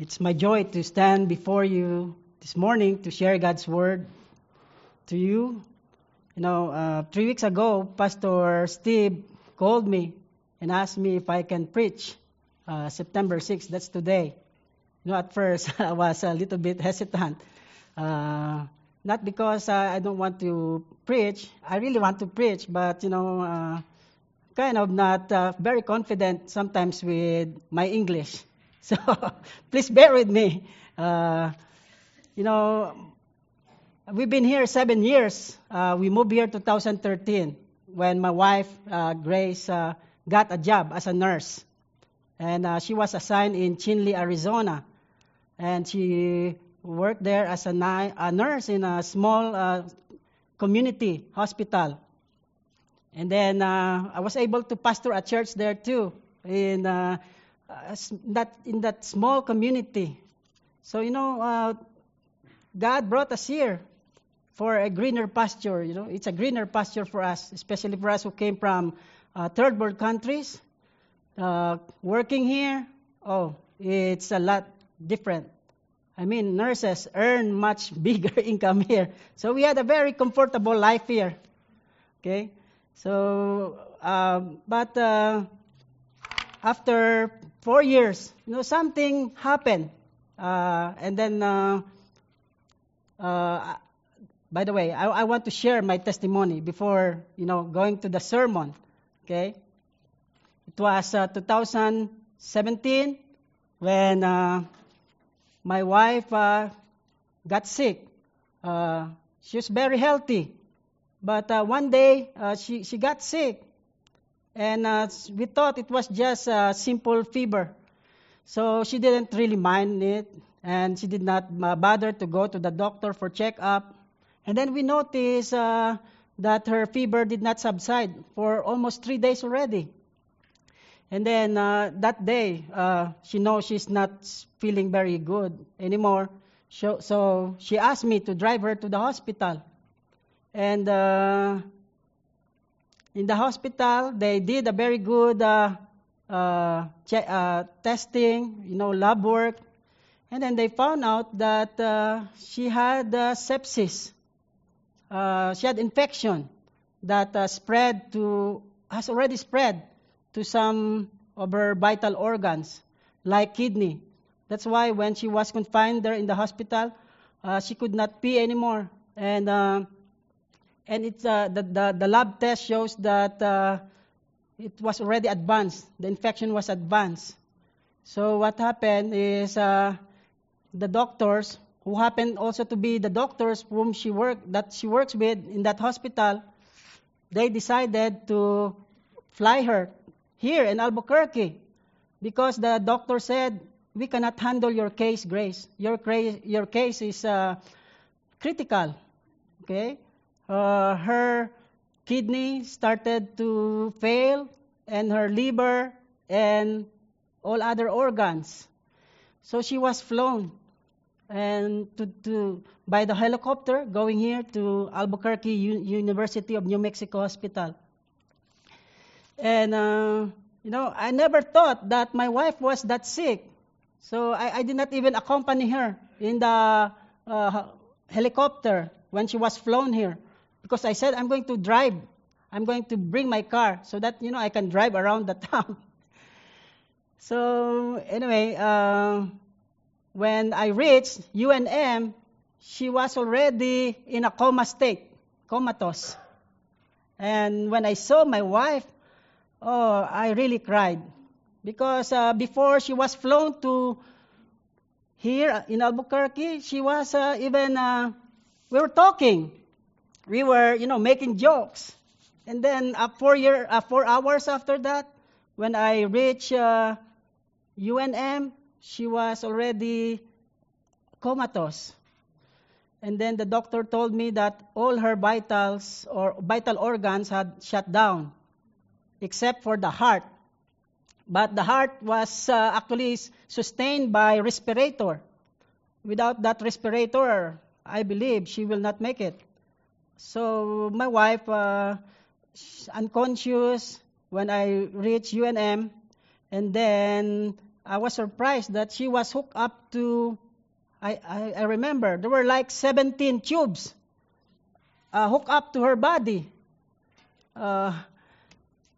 It's my joy to stand before you this morning to share God's word to you. You know, uh, three weeks ago, Pastor Steve called me and asked me if I can preach uh, September 6th. That's today. You know, at first I was a little bit hesitant. Uh, not because I don't want to preach. I really want to preach, but you know, uh, kind of not uh, very confident sometimes with my English. So please bear with me. Uh, you know, we've been here seven years. Uh, we moved here 2013 when my wife, uh, Grace, uh, got a job as a nurse. And uh, she was assigned in Chinle, Arizona. And she worked there as a, ni- a nurse in a small uh, community hospital. And then I was able to pastor a church there too, in uh, that in that small community. So you know, uh, God brought us here for a greener pasture. You know, it's a greener pasture for us, especially for us who came from uh, third world countries. Uh, working here, oh, it's a lot different. I mean, nurses earn much bigger income here, so we had a very comfortable life here. Okay, so uh, but uh, after four years, you know, something happened, uh, and then. Uh, uh, by the way, I, I, want to share my testimony before you know going to the sermon. Okay, it was uh, 2017 when uh, my wife uh, got sick. Uh, she was very healthy, but one day she she got sick, and we thought it was just a simple fever, so she didn't really mind it and she did not bother to go to the doctor for checkup. And then we noticed uh, that her fever did not subside for almost three days already. And then uh, that day, uh, she knows she's not feeling very good anymore. So, so, she asked me to drive her to the hospital. And uh, in the hospital, they did a very good uh, uh, che- testing, you know, lab work. And then they found out that uh, she had uh, sepsis. Uh, she had infection that uh, spread to, has already spread to some of her vital organs, like kidney. That's why when she was confined there in the hospital, uh, she could not pee anymore. And, uh, and it's, uh, the, the, the lab test shows that uh, it was already advanced. The infection was advanced. So what happened is uh, the doctors who happen also to be the doctors whom she work that she works with in that hospital they decided to fly her here in Albuquerque because the doctor said we cannot handle your case grace your, your case is uh, critical okay uh, her kidney started to fail and her liver and all other organs. So she was flown and to, to by the helicopter going here to Albuquerque U- University of New Mexico Hospital. And uh, you know, I never thought that my wife was that sick, so I, I did not even accompany her in the uh, helicopter when she was flown here, because I said I'm going to drive. I'm going to bring my car so that you know I can drive around the town. so anyway. Uh, when I reached UNM, she was already in a coma state, comatose. And when I saw my wife, oh, I really cried. Because uh, before she was flown to here in Albuquerque, she was uh, even, uh, we were talking. We were, you know, making jokes. And then uh, four, year, uh, four hours after that, when I reached UNM, uh, she was already comatose. And then the doctor told me that all her vitals or vital organs had shut down, except for the heart. But the heart was uh, actually sustained by respirator. Without that respirator, I believe she will not make it. So my wife, uh, unconscious when I reached UNM, and then I was surprised that she was hooked up to. I, I, I remember there were like 17 tubes uh, hooked up to her body. Uh,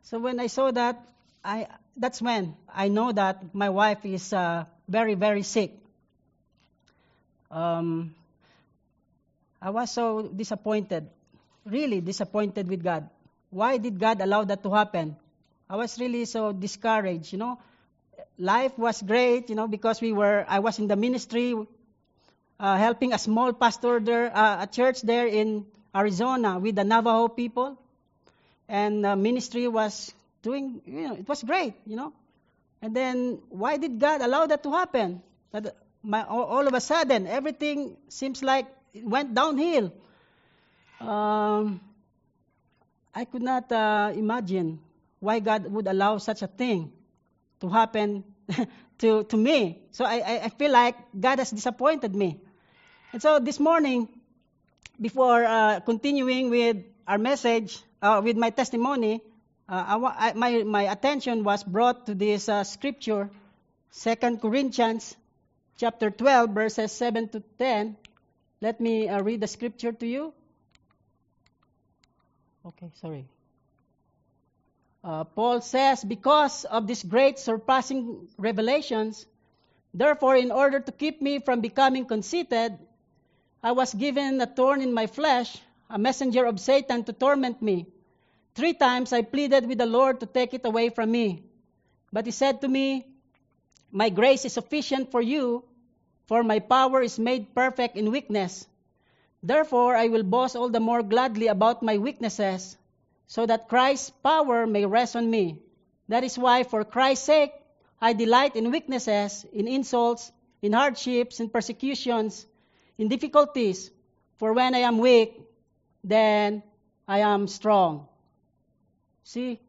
so when I saw that, I that's when I know that my wife is uh, very very sick. Um, I was so disappointed, really disappointed with God. Why did God allow that to happen? I was really so discouraged, you know. Life was great, you know, because we were, I was in the ministry, uh, helping a small pastor there, uh, a church there in Arizona with the Navajo people. And uh, ministry was doing, you know, it was great, you know. And then why did God allow that to happen? That my, all of a sudden, everything seems like it went downhill. Um, I could not uh, imagine why God would allow such a thing to happen to, to me. So I, I feel like God has disappointed me. And so this morning, before uh, continuing with our message, uh, with my testimony, uh, I, I, my, my attention was brought to this uh, scripture, 2 Corinthians chapter 12, verses 7 to 10. Let me uh, read the scripture to you. Okay, sorry. Uh, Paul says, Because of these great surpassing revelations, therefore, in order to keep me from becoming conceited, I was given a thorn in my flesh, a messenger of Satan to torment me. Three times I pleaded with the Lord to take it away from me. But he said to me, My grace is sufficient for you, for my power is made perfect in weakness. Therefore, I will boast all the more gladly about my weaknesses, so that Christ's power may rest on me. That is why, for Christ's sake, I delight in weaknesses, in insults, in hardships, in persecutions, in difficulties. For when I am weak, then I am strong. See,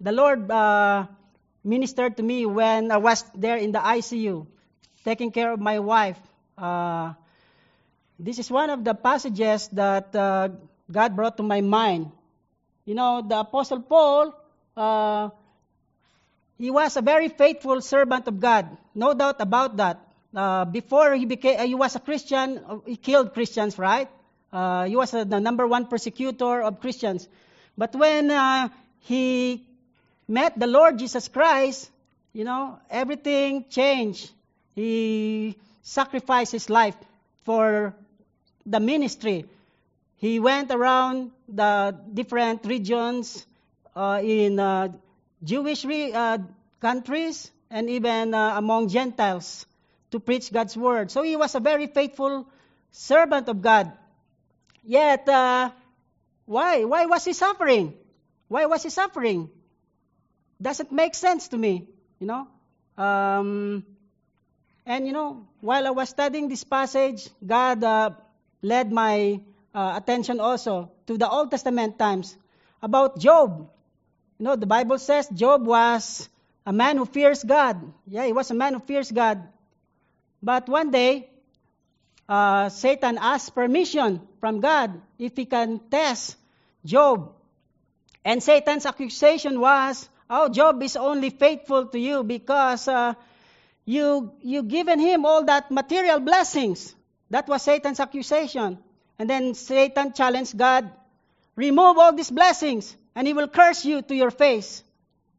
the Lord uh, ministered to me when I was there in the ICU, taking care of my wife. Uh, this is one of the passages that uh, God brought to my mind. You know, the Apostle Paul, uh, he was a very faithful servant of God, no doubt about that. Uh, before he became, uh, he was a Christian, he killed Christians, right? he was the number one persecutor of Christians. But when he met the Lord Jesus Christ, you know, everything changed. He sacrificed his life for the ministry. He went around the different regions uh, in uh, Jewish re- uh, countries and even uh, among Gentiles to preach God's word. So he was a very faithful servant of God. Yet, uh, why? Why was he suffering? Why was he suffering? Doesn't make sense to me, you know. Um, and you know, while I was studying this passage, God uh, led my uh, attention also to the Old Testament times about Job. You know, the Bible says Job was a man who fears God. Yeah, he was a man who fears God. But one day, uh, Satan asked permission from God if he can test Job. And Satan's accusation was, Oh, Job is only faithful to you because uh, you you given him all that material blessings. That was Satan's accusation. And then Satan challenged God, remove all these blessings, and he will curse you to your face.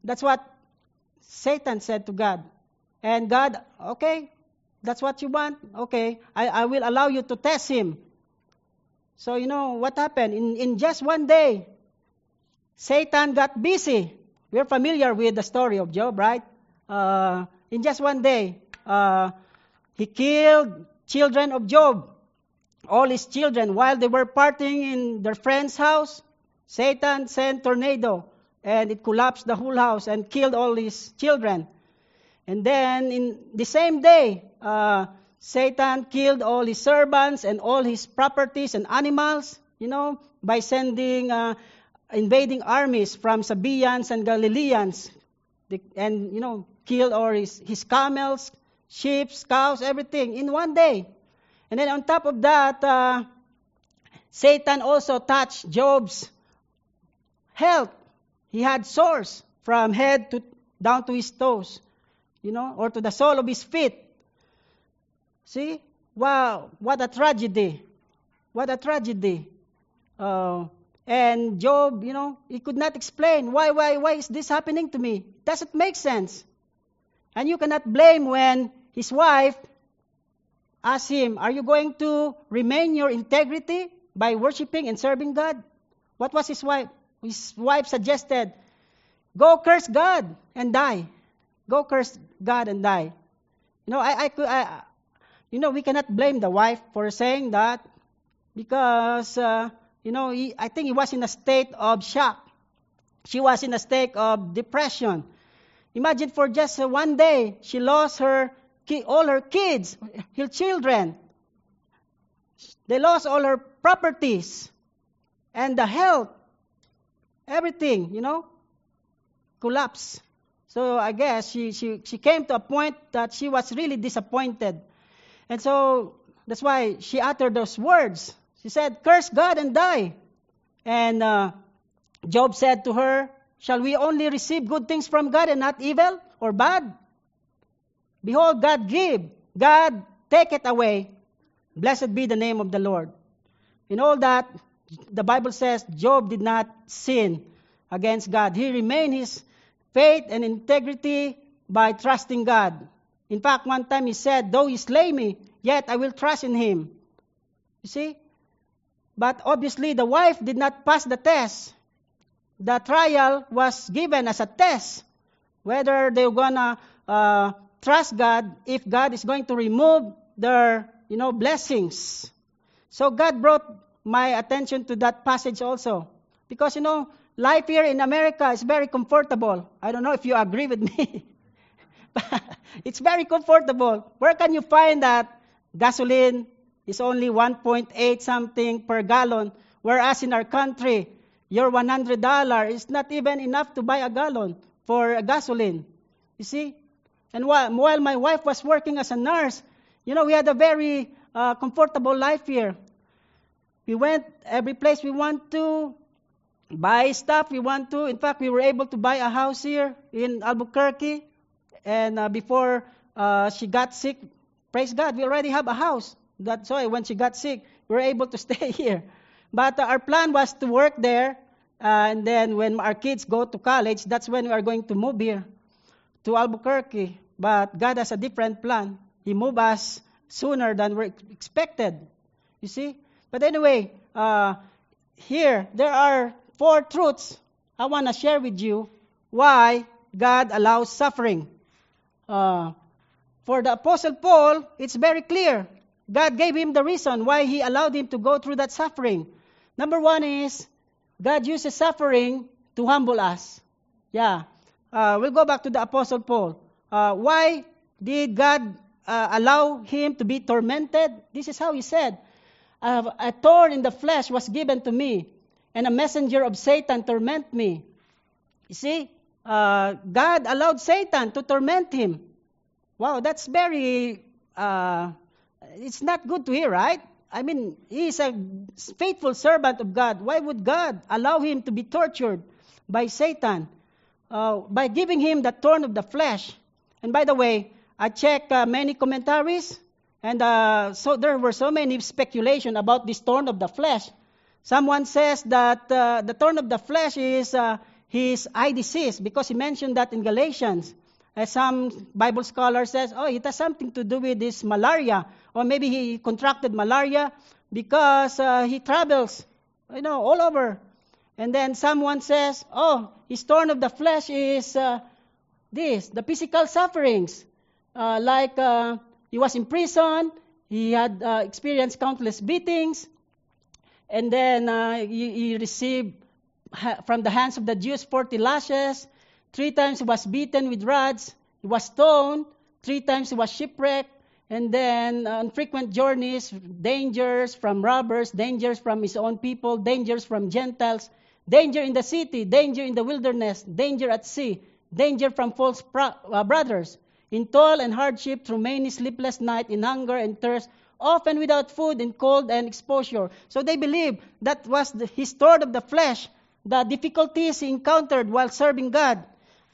That's what Satan said to God. And God, okay, that's what you want? Okay, I, I will allow you to test him. So, you know, what happened? In, in just one day, Satan got busy we're familiar with the story of Job, right? Uh, in just one day, uh, he killed children of Job, all his children, while they were partying in their friend's house. Satan sent tornado, and it collapsed the whole house and killed all his children. And then in the same day, uh, Satan killed all his servants and all his properties and animals, you know, by sending uh, invading armies from Sabaeans and Galileans, and you know, killed all his, his camels, sheep, cows, everything in one day. And then on top of that, uh, Satan also touched Job's health. He had sores from head to down to his toes, you know, or to the sole of his feet. See? Wow, what a tragedy. What a tragedy. Uh, and Job, you know, he could not explain why, why, why is this happening to me? Doesn't make sense. And you cannot blame when his wife asked him, Are you going to remain your integrity by worshiping and serving God? What was his wife? His wife suggested, Go curse God and die. Go curse God and die. You know, I, I could, I, you know, we cannot blame the wife for saying that because, uh, you know, he, I think he was in a state of shock. She was in a state of depression. Imagine for just one day, she lost her all her kids, her children. They lost all her properties and the health, everything, you know, collapsed. So I guess she, she, she came to a point that she was really disappointed. And so that's why she uttered those words. She said, Curse God and die. And uh, Job said to her, Shall we only receive good things from God and not evil or bad? Behold, God give, God take it away. Blessed be the name of the Lord. In all that, the Bible says Job did not sin against God. He remained his faith and integrity by trusting God. In fact, one time he said, Though he slay me, yet I will trust in him. You see? But obviously, the wife did not pass the test. The trial was given as a test whether they're gonna uh, trust God if God is going to remove their, you know, blessings. So God brought my attention to that passage also. Because, you know, life here in America is very comfortable. I don't know if you agree with me. but it's very comfortable. Where can you find that gasoline is only 1.8 something per gallon, whereas in our country, your $100 is not even enough to buy a gallon for gasoline. You see? And while, while my wife was working as a nurse, you know, we had a very uh, comfortable life here. We went every place we want to, buy stuff we want to. In fact, we were able to buy a house here in Albuquerque. And uh, before uh, she got sick, praise God, we already have a house. That's why when she got sick, we were able to stay here. But uh, our plan was to work there. Uh, and then when our kids go to college, that's when we are going to move here to Albuquerque, but God has a different plan. He moved us sooner than we expected. You see? But anyway, uh, here there are four truths I want to share with you why God allows suffering. Uh, for the Apostle Paul, it's very clear. God gave him the reason why he allowed him to go through that suffering. Number one is God uses suffering to humble us. Yeah uh, we'll go back to the Apostle Paul. Uh, why did God uh, allow him to be tormented? This is how he said, A thorn in the flesh was given to me, and a messenger of Satan torment me. You see, uh, God allowed Satan to torment him. Wow, that's very, uh, it's not good to hear, right? I mean, he's a faithful servant of God. Why would God allow him to be tortured by Satan? uh, by giving him the thorn of the flesh. And by the way, I checked uh, many commentaries, and uh, so there were so many speculation about this thorn of the flesh. Someone says that uh, the thorn of the flesh is uh, his eye disease because he mentioned that in Galatians. As some Bible scholar says, oh, it has something to do with this malaria, or maybe he contracted malaria because uh, he travels, you know, all over and then someone says, oh, his thorn of the flesh is uh, this, the physical sufferings. Uh, like uh, he was in prison, he had uh, experienced countless beatings, and then uh, he, he, received from the hands of the Jews 40 lashes. Three times he was beaten with rods. He was stoned. Three times he was shipwrecked. And then uh, on frequent journeys, dangers from robbers, dangers from his own people, dangers from Gentiles. Danger in the city, danger in the wilderness, danger at sea, danger from false pro- uh, brothers, in toil and hardship through many sleepless nights, in hunger and thirst, often without food, in cold and exposure. So they believe that was the, his sword of the flesh, the difficulties he encountered while serving God.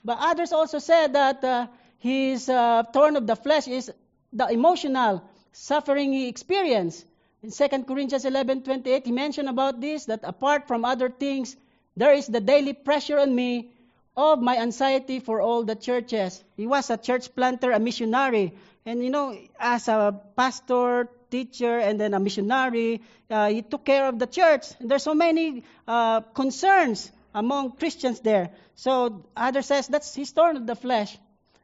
But others also said that uh, his uh, thorn of the flesh is the emotional suffering he experienced. In 2 Corinthians 11:28, he mentioned about this that apart from other things, there is the daily pressure on me of my anxiety for all the churches. He was a church planter, a missionary, and you know, as a pastor, teacher, and then a missionary, uh, he took care of the church. And there's so many uh, concerns among Christians there. So others says that's his thorn of the flesh,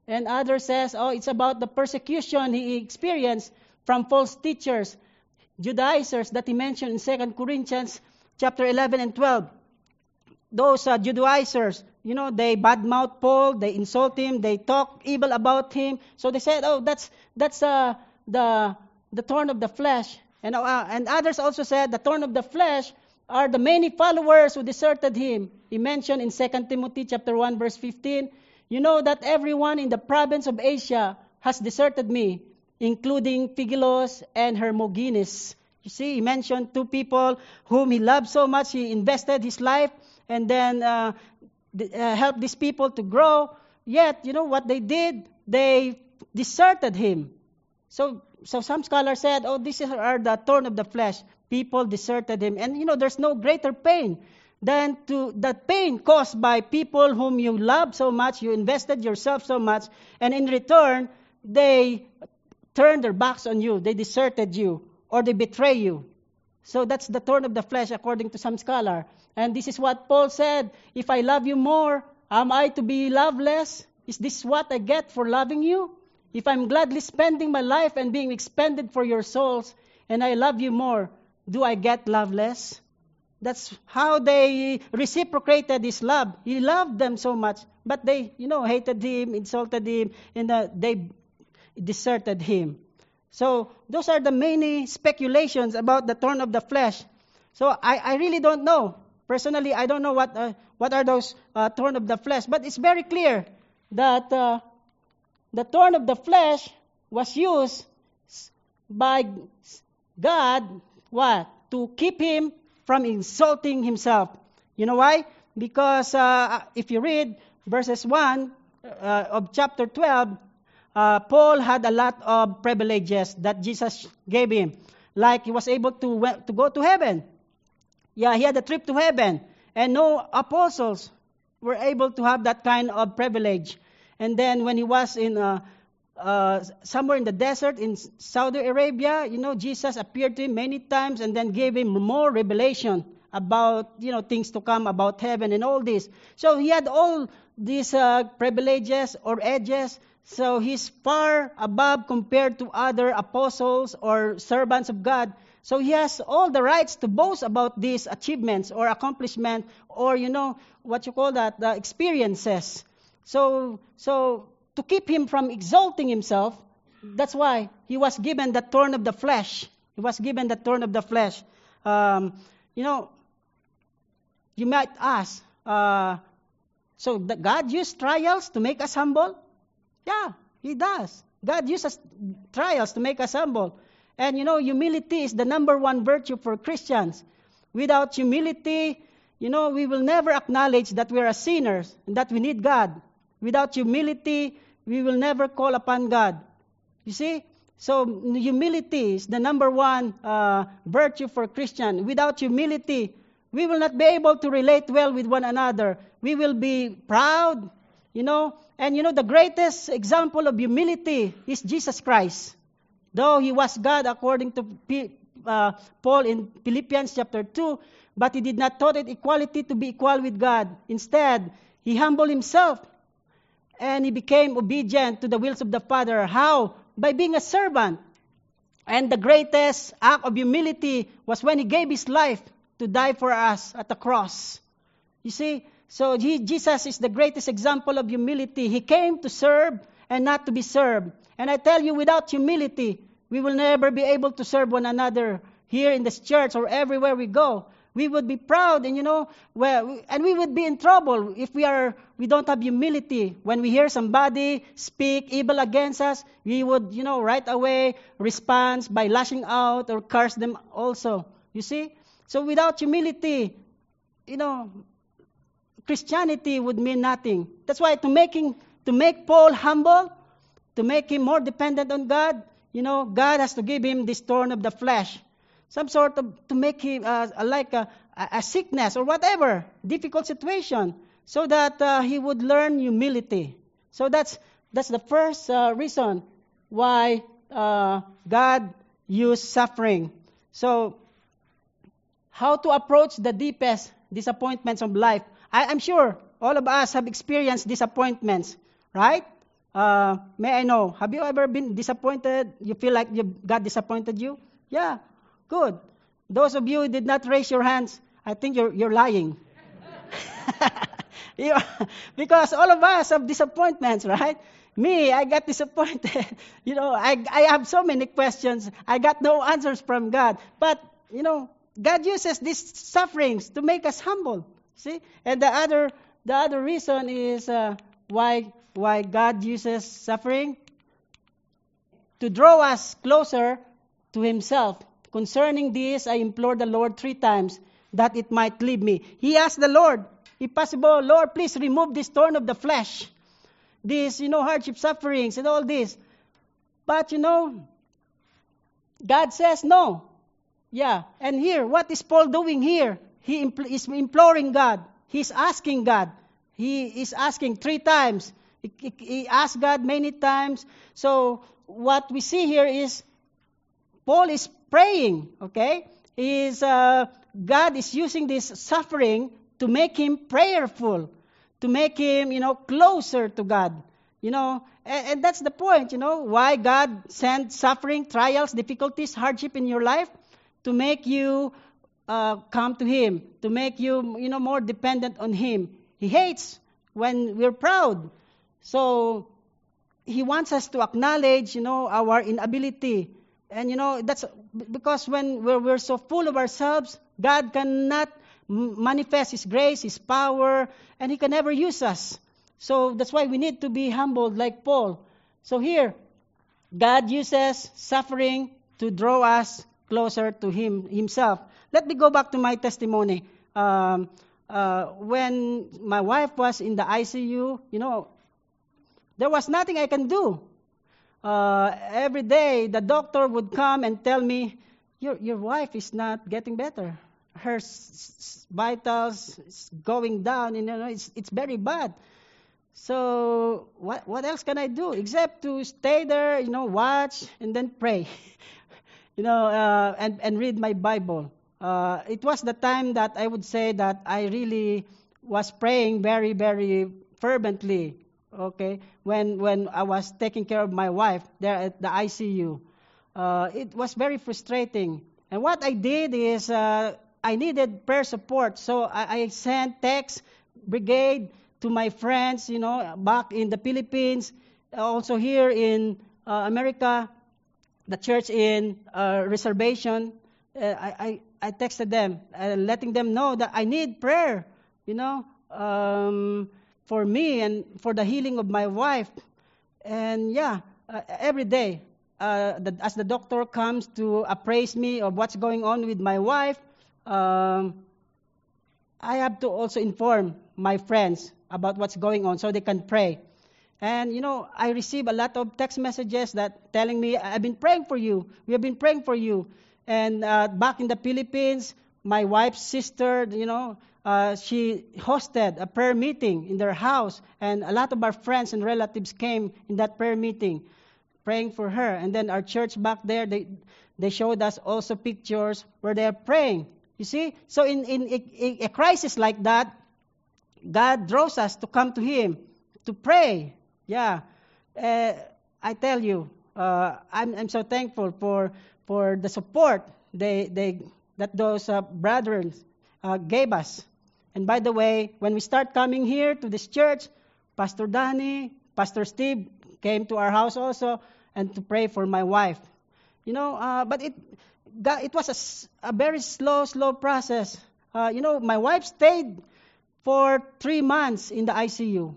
and others says, oh, it's about the persecution he experienced from false teachers, Judaizers that he mentioned in 2 Corinthians chapter 11 and 12. Those uh, Judaizers, you know, they badmouth Paul, they insult him, they talk evil about him. So they said, oh, that's that's uh, the the thorn of the flesh. And uh, and others also said the thorn of the flesh are the many followers who deserted him. He mentioned in 2 Timothy chapter 1 verse 15, you know that everyone in the province of Asia has deserted me, including Phygelus and Hermogenes. You see, he mentioned two people whom he loved so much, he invested his life and then uh, uh, helped these people to grow. Yet, you know what they did? They deserted him. So, so some scholars said, oh, these are the thorn of the flesh. People deserted him. And, you know, there's no greater pain than to that pain caused by people whom you love so much, you invested yourself so much, and in return, they turned their backs on you, they deserted you, or they betray you. So that's the thorn of the flesh, according to some scholar. And this is what Paul said If I love you more, am I to be loveless? Is this what I get for loving you? If I'm gladly spending my life and being expended for your souls, and I love you more, do I get loveless? That's how they reciprocated his love. He loved them so much, but they, you know, hated him, insulted him, and uh, they deserted him. So those are the many speculations about the thorn of the flesh. So I, I really don't know. Personally, I don't know what uh, what are those uh, thorn of the flesh, but it's very clear that uh, the thorn of the flesh was used by God what to keep him from insulting himself. You know why? Because uh, if you read verses 1 uh, of chapter 12, uh, Paul had a lot of privileges that Jesus gave him. Like he was able to, to go to heaven. Yeah, he had a trip to heaven. And no apostles were able to have that kind of privilege. And then when he was in uh, somewhere in the desert in Saudi Arabia, you know, Jesus appeared to him many times and then gave him more revelation about, you know, things to come, about heaven and all this. So he had all these uh, privileges or edges. So he's far above compared to other apostles or servants of God. So he has all the rights to boast about these achievements or accomplishment or, you know, what you call that, the experiences. So, so to keep him from exalting himself, that's why he was given the thorn of the flesh. He was given the thorn of the flesh. Um, you know, you might ask, uh, so God used trials to make us humble? Yeah, He does. God uses trials to make us humble. And you know, humility is the number one virtue for Christians. Without humility, you know, we will never acknowledge that we are sinners and that we need God. Without humility, we will never call upon God. You see? So humility is the number one uh, virtue for Christian. Without humility, we will not be able to relate well with one another. We will be proud, you know. And you know, the greatest example of humility is Jesus Christ. Though he was God, according to P, uh, Paul in Philippians chapter 2, but he did not thought it equality to be equal with God. Instead, he humbled himself and he became obedient to the wills of the Father. How? By being a servant. And the greatest act of humility was when he gave his life to die for us at the cross. You see, so he, Jesus is the greatest example of humility. He came to serve and not to be served. And I tell you, without humility, we will never be able to serve one another here in this church or everywhere we go we would be proud and you know well and we would be in trouble if we are we don't have humility. When we hear somebody speak evil against us we would you know right away respond by lashing out or curse them also. You see? So without humility you know Christianity would mean nothing. That's why to making to make Paul humble, to make him more dependent on God, you know, God has to give him this thorn of the flesh, some sort of to make him uh, like a, a sickness or whatever difficult situation, so that uh, he would learn humility. So that's that's the first uh, reason why uh, God used suffering. So how to approach the deepest disappointments of life? I, am sure all of us have experienced disappointments, right? Uh, may I know, have you ever been disappointed? You feel like you God disappointed you? Yeah, good. Those of you who did not raise your hands, I think you're, you're lying. you, because all of us have disappointments, right? Me, I got disappointed. you know, I, I have so many questions. I got no answers from God. But, you know, God uses these sufferings to make us humble. See? And the other, the other reason is uh, why, why God uses suffering to draw us closer to Himself. Concerning this, I implored the Lord three times that it might leave me. He asked the Lord, if possible, Lord, please remove this thorn of the flesh, this, you know, hardship, sufferings, and all this. But, you know, God says no. Yeah. And here, what is Paul doing here? He impl- is imploring God. He's asking God. He is asking three times. He, he, he asked God many times. So, what we see here is Paul is praying, okay? Is uh, God is using this suffering to make him prayerful, to make him, you know, closer to God. You know, and, and that's the point, you know, why God sent suffering, trials, difficulties, hardship in your life to make you uh, come to Him, to make you, you know, more dependent on Him. He hates when we're proud. So He wants us to acknowledge, you know, our inability. And, you know, that's because when we're, we're so full of ourselves, God cannot manifest His grace, His power, and He can never use us. So that's why we need to be humbled like Paul. So here, God uses suffering to draw us closer to Him Himself. Let me go back to my testimony. Um, uh, when my wife was in the ICU, you know, there was nothing I can do. Uh, every day, the doctor would come and tell me, "Your your wife is not getting better. Her s- s- vitals is going down. You know, it's it's very bad." So what what else can I do except to stay there, you know, watch and then pray, you know, uh, and and read my Bible. Uh, it was the time that I would say that I really was praying very very fervently. Okay, when when I was taking care of my wife there at the ICU, uh, it was very frustrating. And what I did is uh, I needed prayer support, so I, I sent text brigade to my friends, you know, back in the Philippines, also here in uh, America, the church in uh, reservation. Uh, I, I, I texted them, uh, letting them know that I need prayer, you know, um, for me and for the healing of my wife. And yeah, uh, every day, uh, the, as the doctor comes to appraise me of what's going on with my wife, um, I have to also inform my friends about what's going on so they can pray. And you know, I receive a lot of text messages that telling me, "I've been praying for you. We have been praying for you." And uh, back in the Philippines, my wife's sister, you know, uh, she hosted a prayer meeting in their house, and a lot of our friends and relatives came in that prayer meeting, praying for her. And then our church back there, they they showed us also pictures where they are praying. You see, so in in a, crisis like that, God draws us to come to Him, to pray. Yeah. Uh, I tell you, uh, I'm, I'm so thankful for, for the support they, they, that those uh, brethren uh, gave us. And by the way, when we start coming here to this church, Pastor Danny, Pastor Steve came to our house also and to pray for my wife. You know, uh, but it, it was a, a, very slow, slow process. Uh, you know, my wife stayed for three months in the ICU,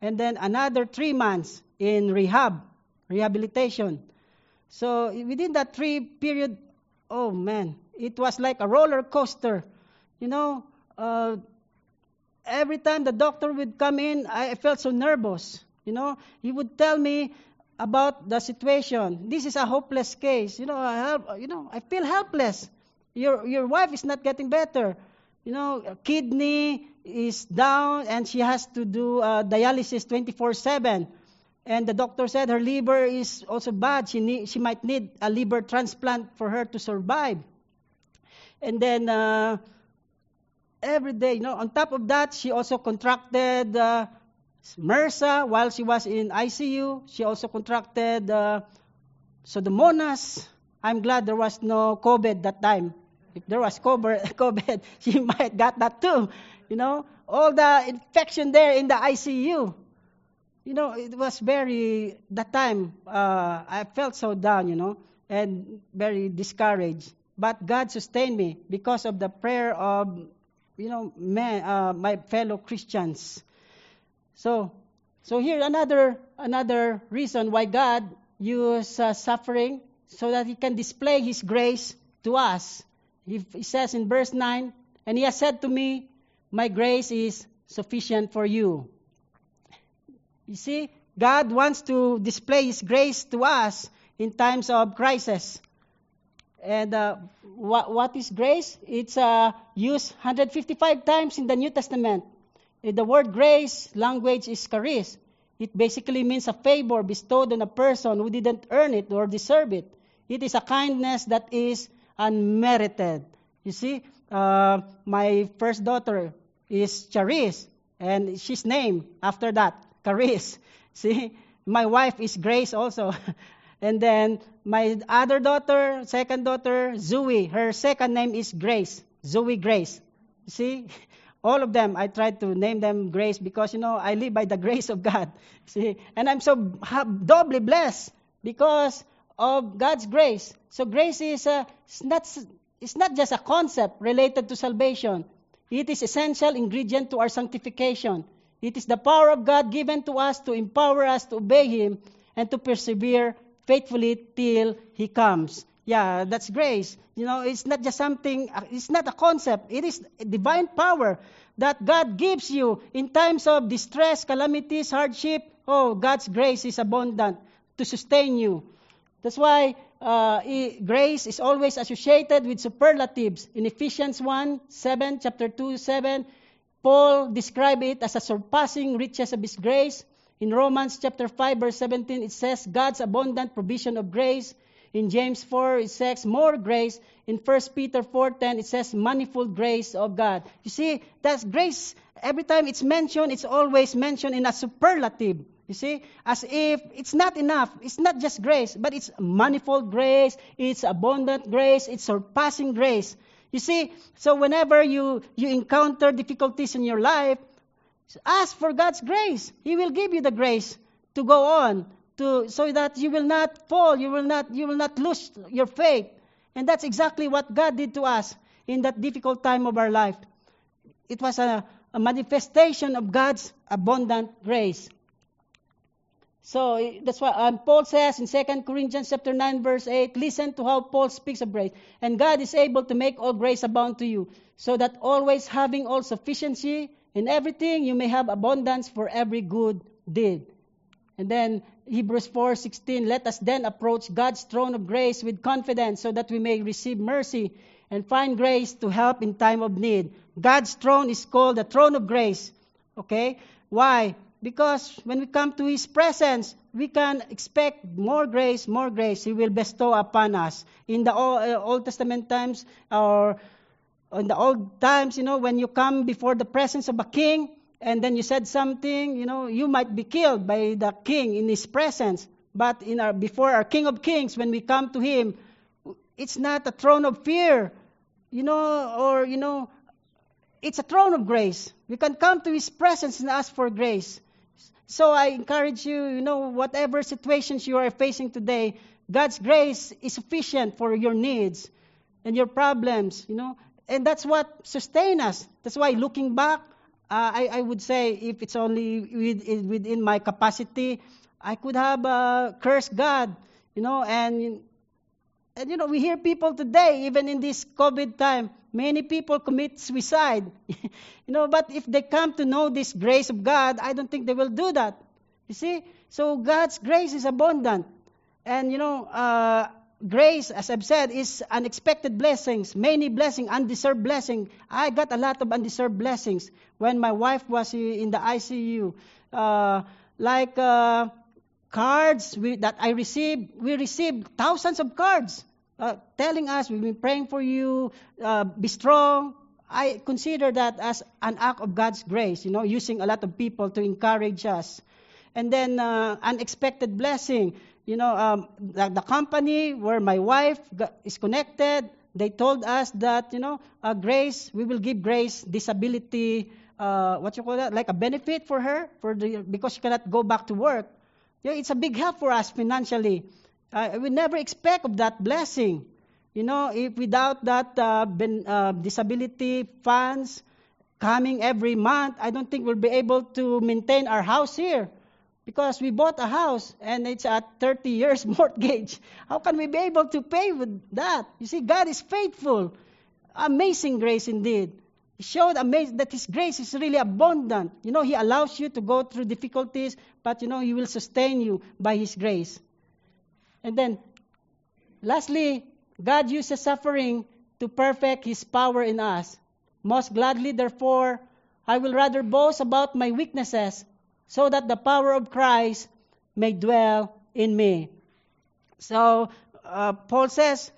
and then another three months in rehab, rehabilitation. So within that three period, oh man, it was like a roller coaster. You know, uh, every time the doctor would come in, I felt so nervous. You know, he would tell me about the situation. This is a hopeless case. You know, I help, you know, I feel helpless. Your your wife is not getting better. You know, kidney is down and she has to do uh, dialysis 24/7. And the doctor said her liver is also bad. She need, she might need a liver transplant for her to survive. And then uh, every day, you know, on top of that, she also contracted uh, MRSA while she was in ICU. She also contracted uh, Pseudomonas. I'm glad there was no COVID that time. If there was COVID, she might got that too. You know, all the infection there in the ICU. You know, it was very that time. Uh, I felt so down, you know, and very discouraged. But God sustained me because of the prayer of, you know, man, uh, my fellow Christians. So, so here another another reason why God used uh, suffering so that He can display His grace to us. He, he says in verse nine, and He has said to me, "My grace is sufficient for you." You see, God wants to display His grace to us in times of crisis. And uh, what, what is grace? It's uh, used 155 times in the New Testament. The word grace language is charis. It basically means a favor bestowed on a person who didn't earn it or deserve it. It is a kindness that is unmerited. You see, uh, my first daughter is Charis, and she's named after that. Caris. See, my wife is Grace also. and then my other daughter, second daughter, Zoe, her second name is Grace. Zoe Grace. See, all of them, I tried to name them Grace because, you know, I live by the grace of God. See, and I'm so doubly blessed because of God's grace. So grace is uh, it's not it's not just a concept related to salvation. It is essential ingredient to our sanctification. It is the power of God given to us to empower us to obey Him and to persevere faithfully till He comes. Yeah, that's grace. You know, it's not just something, it's not a concept. It is divine power that God gives you in times of distress, calamities, hardship. Oh, God's grace is abundant to sustain you. That's why uh, grace is always associated with superlatives. In Ephesians 1 7, chapter 2 7, Paul described it as a surpassing riches of his grace. In Romans chapter 5 verse 17 it says God's abundant provision of grace. In James 4 it says more grace. In 1 Peter 4:10 it says manifold grace of God. You see, that's grace every time it's mentioned it's always mentioned in a superlative. You see, as if it's not enough. It's not just grace, but it's manifold grace, it's abundant grace, it's surpassing grace. You see, so whenever you, you encounter difficulties in your life, ask for God's grace. He will give you the grace to go on, to, so that you will not fall, you will not, you will not lose your faith. And that's exactly what God did to us in that difficult time of our life. It was a, a manifestation of God's abundant grace. So eh, that's why um, Paul says in 2 Corinthians chapter 9 verse 8, listen to how Paul speaks of grace. And God is able to make all grace abound to you, so that always having all sufficiency in everything, you may have abundance for every good deed. And then Hebrews 4:16, let us then approach God's throne of grace with confidence so that we may receive mercy and find grace to help in time of need. God's throne is called the throne of grace. Okay? Why? Because when we come to His presence, we can expect more grace, more grace He will bestow upon us. In the uh, Old Testament times, or in the old times, you know, when you come before the presence of a king, and then you said something, you know, you might be killed by the king in his presence. But in our, before our King of Kings, when we come to him, it's not a throne of fear, you know, or, you know, it's a throne of grace. We can come to his presence and ask for grace. So I encourage you, you know, whatever situations you are facing today, God's grace is sufficient for your needs and your problems, you know. And that's what sustain us. That's why looking back, uh, I, I, would say if it's only within, within my capacity, I could have uh, cursed God, you know, and and you know we hear people today, even in this COVID time, Many people commit suicide. you know, but if they come to know this grace of God, I don't think they will do that. You see? So God's grace is abundant. And, you know, uh, grace, as I've said, is unexpected blessings, many blessings, undeserved blessings. I got a lot of undeserved blessings when my wife was in the ICU. Uh, like uh, cards we, that I received, we received thousands of cards uh, telling us, we've been praying for you, uh, be strong. I consider that as an act of God's grace, you know, using a lot of people to encourage us. And then uh, unexpected blessing you know, um, the, the, company where my wife is connected, they told us that, you know, uh, grace, we will give grace disability, uh, what you call that, like a benefit for her, for the, because she cannot go back to work. Yeah, it's a big help for us financially. Uh, we never expect of that blessing. You know, if without that uh, ben, uh, disability funds coming every month, I don't think we'll be able to maintain our house here. Because we bought a house and it's at 30 years mortgage. How can we be able to pay with that? You see, God is faithful. Amazing grace indeed. He showed amazing that His grace is really abundant. You know, He allows you to go through difficulties, but you know, He will sustain you by His grace. And then, lastly, God uses suffering to perfect His power in us. Most gladly, therefore, I will rather boast about my weaknesses so that the power of Christ may dwell in me. So, uh, Paul says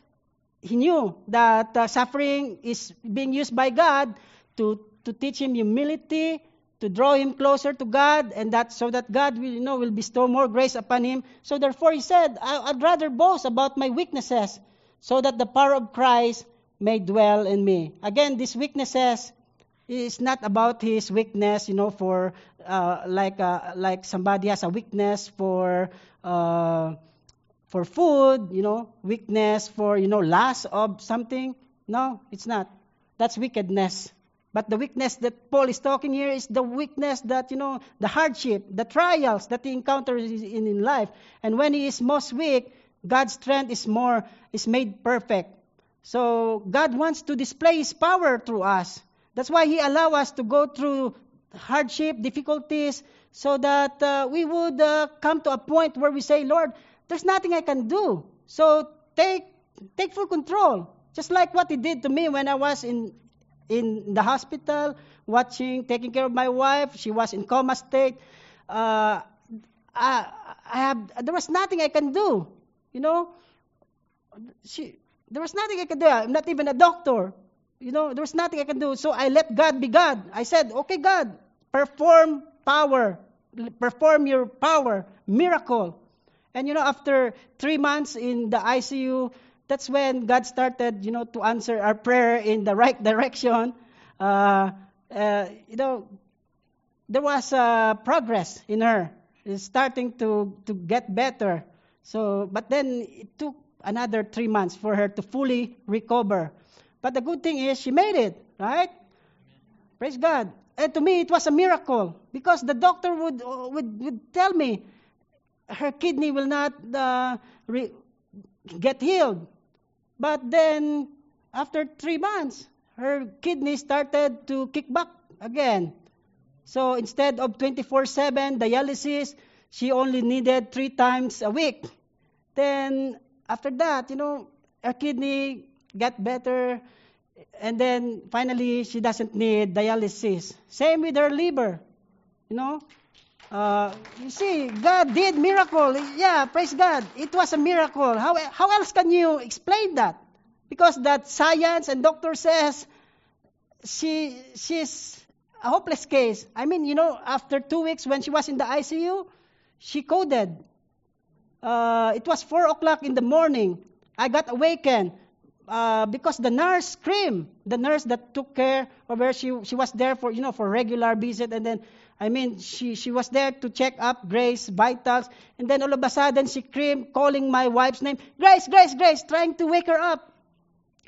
he knew that uh, suffering is being used by God to, to teach him humility, to draw him closer to God, and that so that God will, you know, will bestow more grace upon him. So therefore he said, I'd rather boast about my weaknesses, so that the power of Christ may dwell in me. Again, these weaknesses it's not about his weakness, you know, for uh, like uh, like somebody has a weakness for uh, for food, you know, weakness for you know loss of something. No, it's not. That's wickedness. But the weakness that Paul is talking here is the weakness that, you know, the hardship, the trials that he encounters in, in life. And when he is most weak, God's strength is more, is made perfect. So God wants to display his power through us. That's why He allow us to go through hardship, difficulties, so that uh, we would uh, come to a point where we say, Lord, there's nothing I can do. So take take full control. Just like what He did to me when I was in in the hospital, watching, taking care of my wife. She was in coma state. Uh, I, I have there was nothing I can do. You know, she there was nothing I could do. I'm not even a doctor you know, there's nothing I can do. So I let God be God. I said, okay, God, perform power, perform your power, miracle. And, you know, after three months in the ICU, that's when God started, you know, to answer our prayer in the right direction. Uh, uh, you know, there was uh, progress in her. It's starting to, to get better. So, but then it took another three months for her to fully recover. But the good thing is she made it, right? Praise God. And to me, it was a miracle because the doctor would would, would tell me her kidney will not uh, re- get healed. But then, after three months, her kidney started to kick back again. So instead of 24 7 dialysis, she only needed three times a week. Then, after that, you know, her kidney get better. And then finally, she doesn't need dialysis. Same with her liver. You know, uh, you see, God did miracle. Yeah, praise God. It was a miracle. How, how else can you explain that? Because that science and doctor says she she's a hopeless case. I mean, you know, after two weeks when she was in the ICU, she coded. Uh, it was four o'clock in the morning. I got awakened uh, because the nurse screamed. The nurse that took care of her, she she was there for you know for regular visit, and then I mean she she was there to check up Grace vitals, and then all of a sudden she screamed, calling my wife's name, Grace, Grace, Grace, trying to wake her up,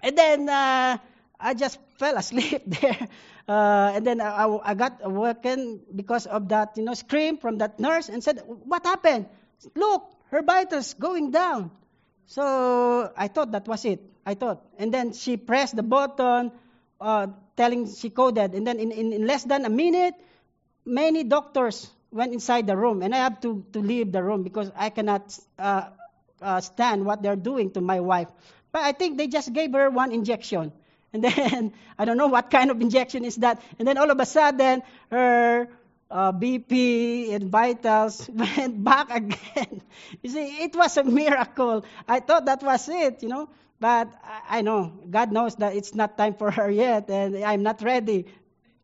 and then uh, I just fell asleep there. Uh, and then I, I got awakened because of that, you know, scream from that nurse and said, "What happened? Look, her vitals going down." So I thought that was it. I thought. And then she pressed the button. uh, telling she coded. And then in, in, in less than a minute, many doctors went inside the room. And I have to, to leave the room because I cannot uh, uh, stand what they're doing to my wife. But I think they just gave her one injection. And then I don't know what kind of injection is that. And then all of a sudden, her uh, BP and vitals went back again. you see, it was a miracle. I thought that was it, you know. But I, I know God knows that it's not time for her yet, and I'm not ready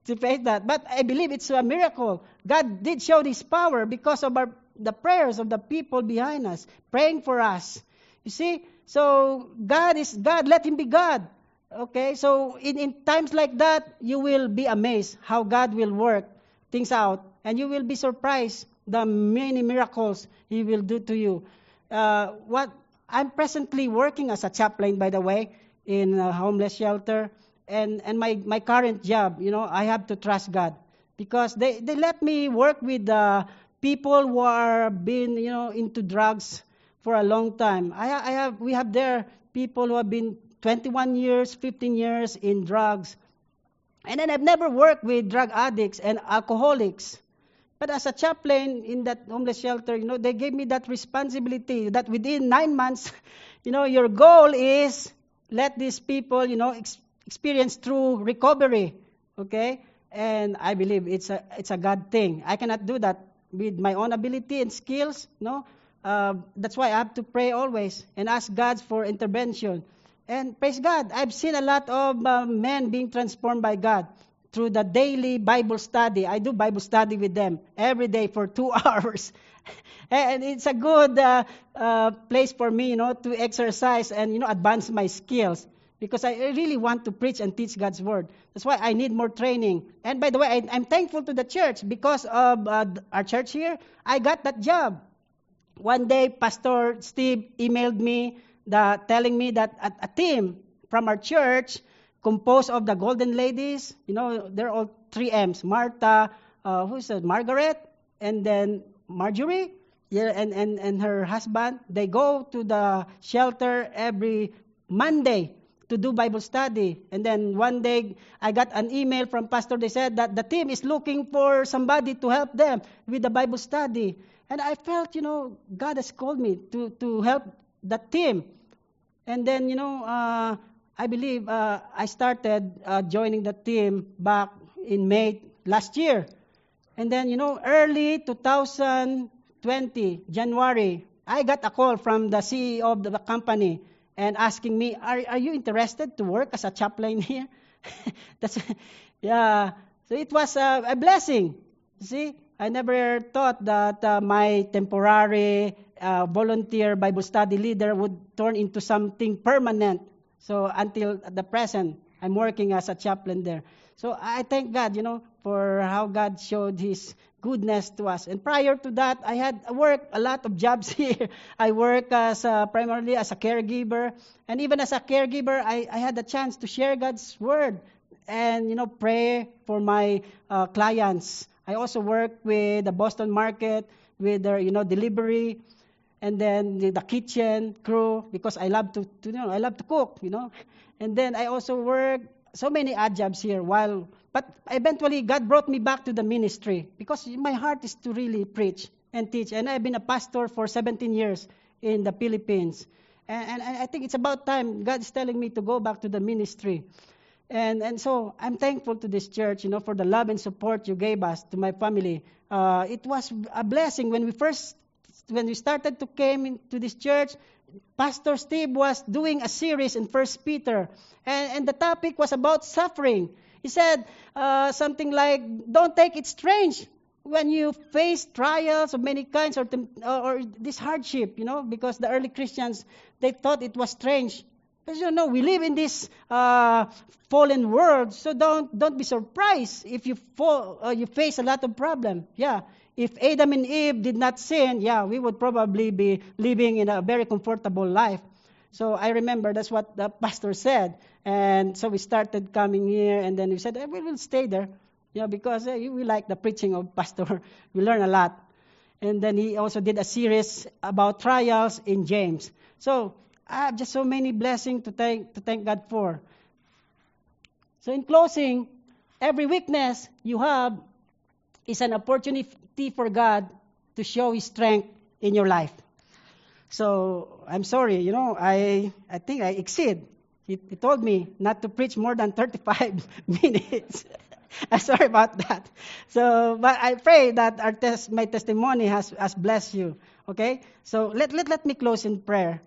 to face that. But I believe it's a miracle. God did show His power because of our, the prayers of the people behind us, praying for us. You see, so God is God. Let Him be God. Okay, so in, in times like that, you will be amazed how God will work things out, and you will be surprised the many miracles He will do to you. Uh, what I'm presently working as a chaplain, by the way, in a homeless shelter, and and my my current job, you know, I have to trust God because they they let me work with uh, people who are been you know into drugs for a long time. I, I have we have there people who have been 21 years, 15 years in drugs. And then I've never worked with drug addicts and alcoholics. But as a chaplain in that homeless shelter, you know, they gave me that responsibility that within nine months, you know, your goal is let these people, you know, ex- experience true recovery. Okay? And I believe it's a it's a God thing. I cannot do that with my own ability and skills. you No, uh, that's why I have to pray always and ask God for intervention. And praise God, I've seen a lot of uh, men being transformed by God through the daily Bible study. I do Bible study with them every day for two hours. and it's a good uh, uh, place for me, you know, to exercise and, you know, advance my skills because I really want to preach and teach God's word. That's why I need more training. And by the way, I, am thankful to the church because of uh, our church here. I got that job. One day, Pastor Steve emailed me the, telling me that a, a team from our church composed of the Golden Ladies, you know, they're all three M's. Martha, uh, who's it? Margaret, and then Marjorie, yeah, and, and, and her husband. They go to the shelter every Monday to do Bible study. And then one day I got an email from pastor. They said that the team is looking for somebody to help them with the Bible study. And I felt, you know, God has called me to, to help the team. And then, you know, uh, I believe uh, I started uh, joining the team back in May last year. And then, you know, early 2020, January, I got a call from the CEO of the company and asking me, Are, are you interested to work as a chaplain here? That's, yeah. So it was a, a blessing. See, I never thought that uh, my temporary uh, volunteer Bible study leader would turn into something permanent. So until the present, I'm working as a chaplain there. So I thank God, you know, for how God showed His goodness to us. And prior to that, I had worked a lot of jobs here. I work as a, primarily as a caregiver, and even as a caregiver, I, I had the chance to share God's word and you know pray for my uh, clients. I also work with the Boston market with their you know delivery and then the, kitchen crew because I love to, to, you know I love to cook, you know. And then I also work so many odd jobs here while but eventually God brought me back to the ministry because my heart is to really preach and teach. And I've been a pastor for 17 years in the Philippines. And, and I think it's about time God is telling me to go back to the ministry. And, and so I'm thankful to this church, you know, for the love and support you gave us to my family. Uh, it was a blessing when we first when we started to came into this church, Pastor Steve was doing a series in First Peter, and, and the topic was about suffering. He said uh, something like, "Don't take it strange when you face trials of many kinds or, or this hardship, you know, because the early Christians they thought it was strange. Because you know, we live in this uh, fallen world, so don't don't be surprised if you fall, uh, you face a lot of problem. Yeah, if Adam and Eve did not sin, yeah, we would probably be living in a very comfortable life. So I remember that's what the pastor said. And so we started coming here, and then we said, eh, we will stay there, you know, because eh, we like the preaching of pastor. we learn a lot. And then he also did a series about trials in James. So I have just so many blessings to thank, to thank God for. So, in closing, every weakness you have is an opportunity for God to show His strength in your life. So, I'm sorry, you know, I, I think I exceed. He, he told me not to preach more than 35 minutes. I'm sorry about that. So, but I pray that our my testimony has, has blessed you. Okay? So, let, let, let me close in prayer.